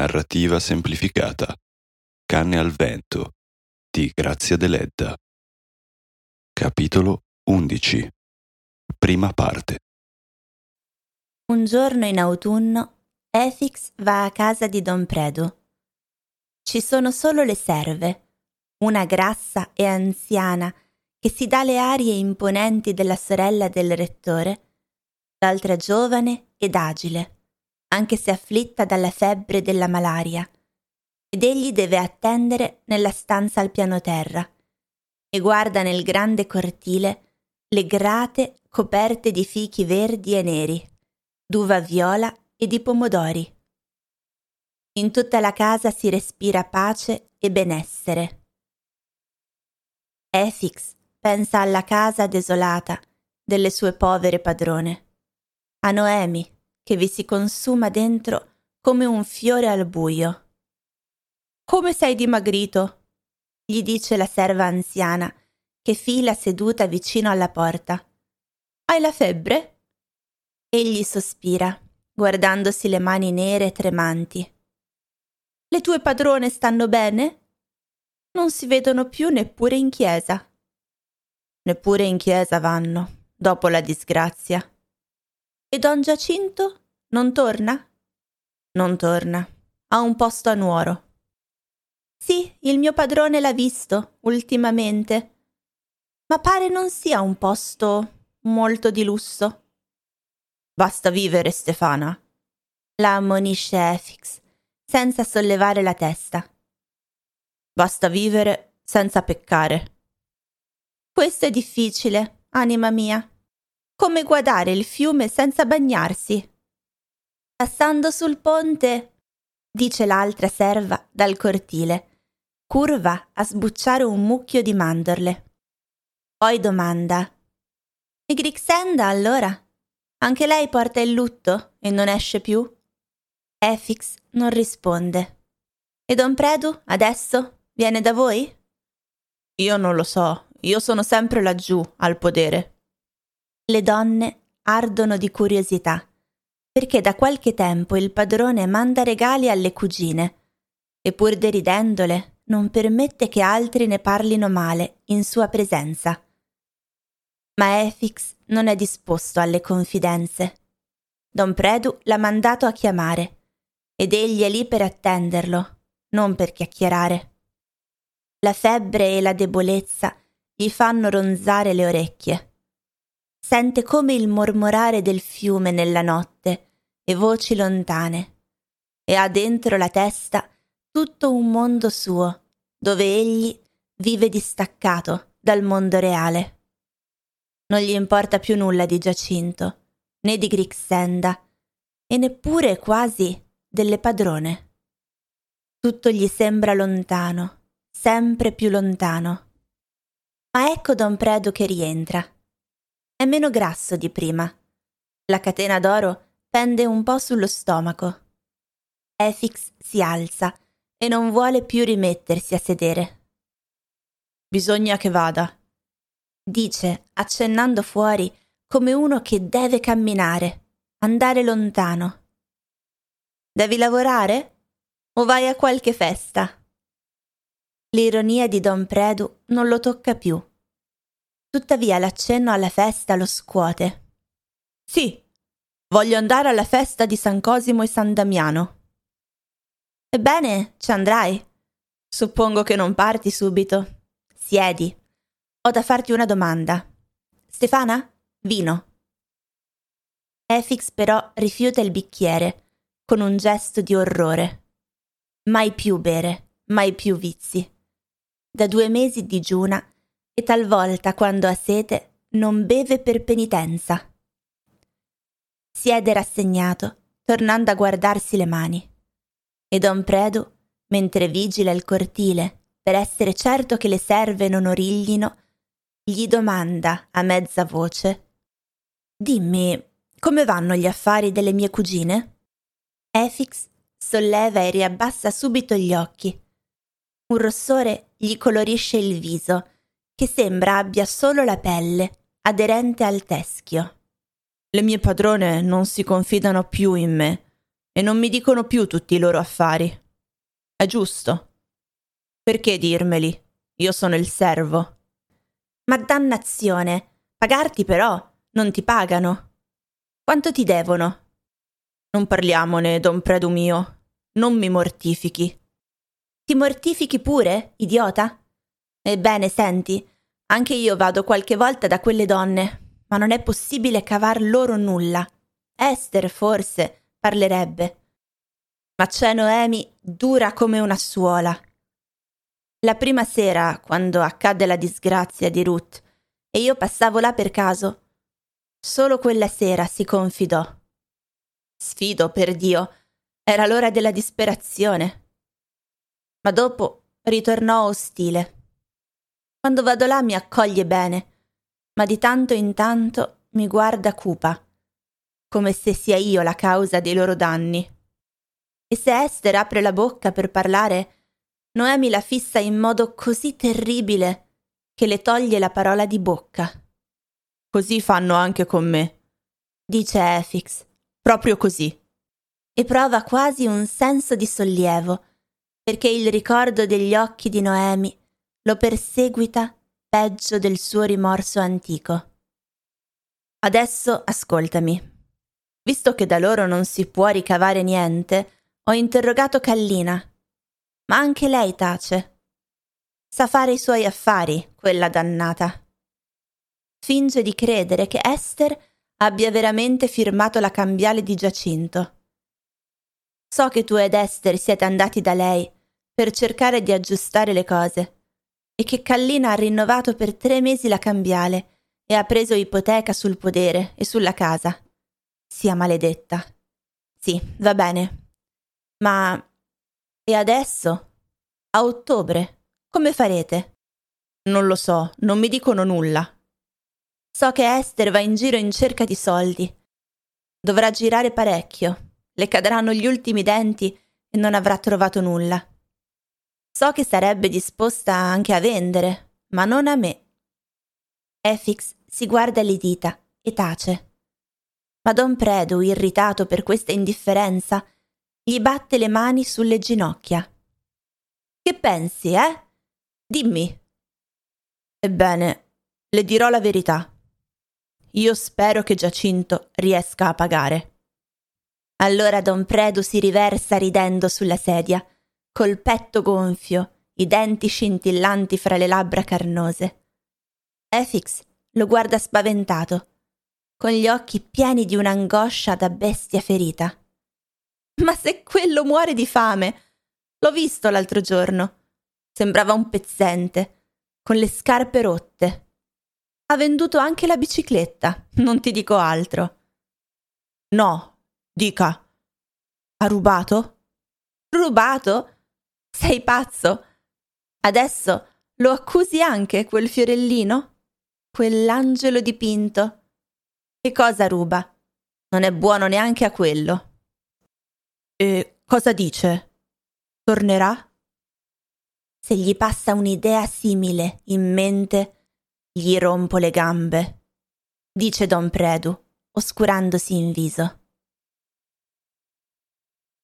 Narrativa semplificata. Canne al vento di Grazia Deledda. Capitolo 11. Prima parte. Un giorno in autunno Efix va a casa di Don Predu. Ci sono solo le serve, una grassa e anziana che si dà le arie imponenti della sorella del rettore, l'altra giovane ed agile, anche se afflitta dalla febbre della malaria, ed egli deve attendere nella stanza al piano terra e guarda nel grande cortile le grate coperte di fichi verdi e neri, d'uva viola e di pomodori. In tutta la casa si respira pace e benessere. Efix pensa alla casa desolata delle sue povere padrone, a Noemi che vi si consuma dentro come un fiore al buio. Come sei dimagrito? gli dice la serva anziana che fila seduta vicino alla porta. Hai la febbre? Egli sospira, guardandosi le mani nere tremanti. Le tue padrone stanno bene? Non si vedono più neppure in chiesa. Neppure in chiesa vanno, dopo la disgrazia. E don Giacinto non torna? Non torna. Ha un posto a Nuoro. Sì, il mio padrone l'ha visto ultimamente, ma pare non sia un posto molto di lusso. Basta vivere, Stefana, la ammonisce Efix, senza sollevare la testa. Basta vivere senza peccare. Questo è difficile, anima mia. Come guardare il fiume senza bagnarsi. Passando sul ponte, dice l'altra serva dal cortile, curva a sbucciare un mucchio di mandorle. Poi domanda: E Grixenda allora? Anche lei porta il lutto e non esce più? Efix non risponde. E Don Predu, adesso, viene da voi? Io non lo so, io sono sempre laggiù, al podere. Le donne ardono di curiosità, perché da qualche tempo il padrone manda regali alle cugine, e pur deridendole, non permette che altri ne parlino male in sua presenza. Ma Efix non è disposto alle confidenze. Don Predu l'ha mandato a chiamare ed egli è lì per attenderlo, non per chiacchierare. La febbre e la debolezza gli fanno ronzare le orecchie. Sente come il mormorare del fiume nella notte e voci lontane, e ha dentro la testa tutto un mondo suo, dove egli vive distaccato dal mondo reale. Non gli importa più nulla di Giacinto, né di Grixenda, e neppure quasi delle padrone. Tutto gli sembra lontano, sempre più lontano. Ma ecco Don Predu che rientra. È meno grasso di prima. La catena d'oro pende un po' sullo stomaco. Efix si alza e non vuole più rimettersi a sedere. Bisogna che vada, dice, accennando fuori come uno che deve camminare, andare lontano. Devi lavorare? O vai a qualche festa? L'ironia di Don Predu non lo tocca più. Tuttavia l'accenno alla festa lo scuote. Sì, voglio andare alla festa di San Cosimo e San Damiano. Ebbene, ci andrai. Suppongo che non parti subito. Siedi. Ho da farti una domanda. Stefana? Vino. Efix però rifiuta il bicchiere, con un gesto di orrore. Mai più bere, mai più vizi. Da due mesi digiuna e talvolta, quando ha sete, non beve per penitenza. Siede rassegnato, tornando a guardarsi le mani e don Predu, mentre vigila il cortile per essere certo che le serve non origlino, gli domanda a mezza voce Dimmi, come vanno gli affari delle mie cugine? Efix solleva e riabbassa subito gli occhi. Un rossore gli colorisce il viso, che sembra abbia solo la pelle, aderente al teschio. Le mie padrone non si confidano più in me e non mi dicono più tutti i loro affari. È giusto. Perché dirmeli? Io sono il servo. Ma dannazione, pagarti però, non ti pagano. Quanto ti devono? Non parliamone, don Predu mio. Non mi mortifichi. Ti mortifichi pure, idiota? Ebbene, senti, anche io vado qualche volta da quelle donne, ma non è possibile cavar loro nulla. Esther, forse, parlerebbe. Ma c'è Noemi dura come una suola. La prima sera, quando accadde la disgrazia di Ruth, e io passavo là per caso, solo quella sera si confidò. Sfido, per Dio, era l'ora della disperazione. Ma dopo ritornò ostile. Quando vado là mi accoglie bene, ma di tanto in tanto mi guarda cupa, come se sia io la causa dei loro danni. E se Esther apre la bocca per parlare, Noemi la fissa in modo così terribile che le toglie la parola di bocca. Così fanno anche con me, dice Efix, proprio così. E prova quasi un senso di sollievo, perché il ricordo degli occhi di Noemi lo perseguita peggio del suo rimorso antico. Adesso ascoltami. Visto che da loro non si può ricavare niente, ho interrogato Kallina, ma anche lei tace. Sa fare i suoi affari, quella dannata. Finge di credere che Esther abbia veramente firmato la cambiale di Giacinto. So che tu ed Esther siete andati da lei per cercare di aggiustare le cose e che Kallina ha rinnovato per tre mesi la cambiale e ha preso ipoteca sul podere e sulla casa. Sia maledetta. Sì, va bene. Ma... E adesso? A ottobre? Come farete? Non lo so, non mi dicono nulla. So che Esther va in giro in cerca di soldi. Dovrà girare parecchio. Le cadranno gli ultimi denti e non avrà trovato nulla. So che sarebbe disposta anche a vendere, ma non a me. Efix si guarda le dita e tace. Ma Don Predu, irritato per questa indifferenza, gli batte le mani sulle ginocchia. Che pensi, eh? Dimmi. Ebbene, le dirò la verità. Io spero che Giacinto riesca a pagare. Allora Don Predu si riversa ridendo sulla sedia col petto gonfio, i denti scintillanti fra le labbra carnose. Efix lo guarda spaventato, con gli occhi pieni di un'angoscia da bestia ferita. Ma se quello muore di fame! L'ho visto l'altro giorno. Sembrava un pezzente, con le scarpe rotte. Ha venduto anche la bicicletta, non ti dico altro. No, dica. Ha rubato? Rubato? Sei pazzo? Adesso lo accusi anche quel fiorellino? Quell'angelo dipinto? Che cosa ruba? Non è buono neanche a quello. E cosa dice? Tornerà? Se gli passa un'idea simile in mente, gli rompo le gambe, dice don Predu, oscurandosi in viso.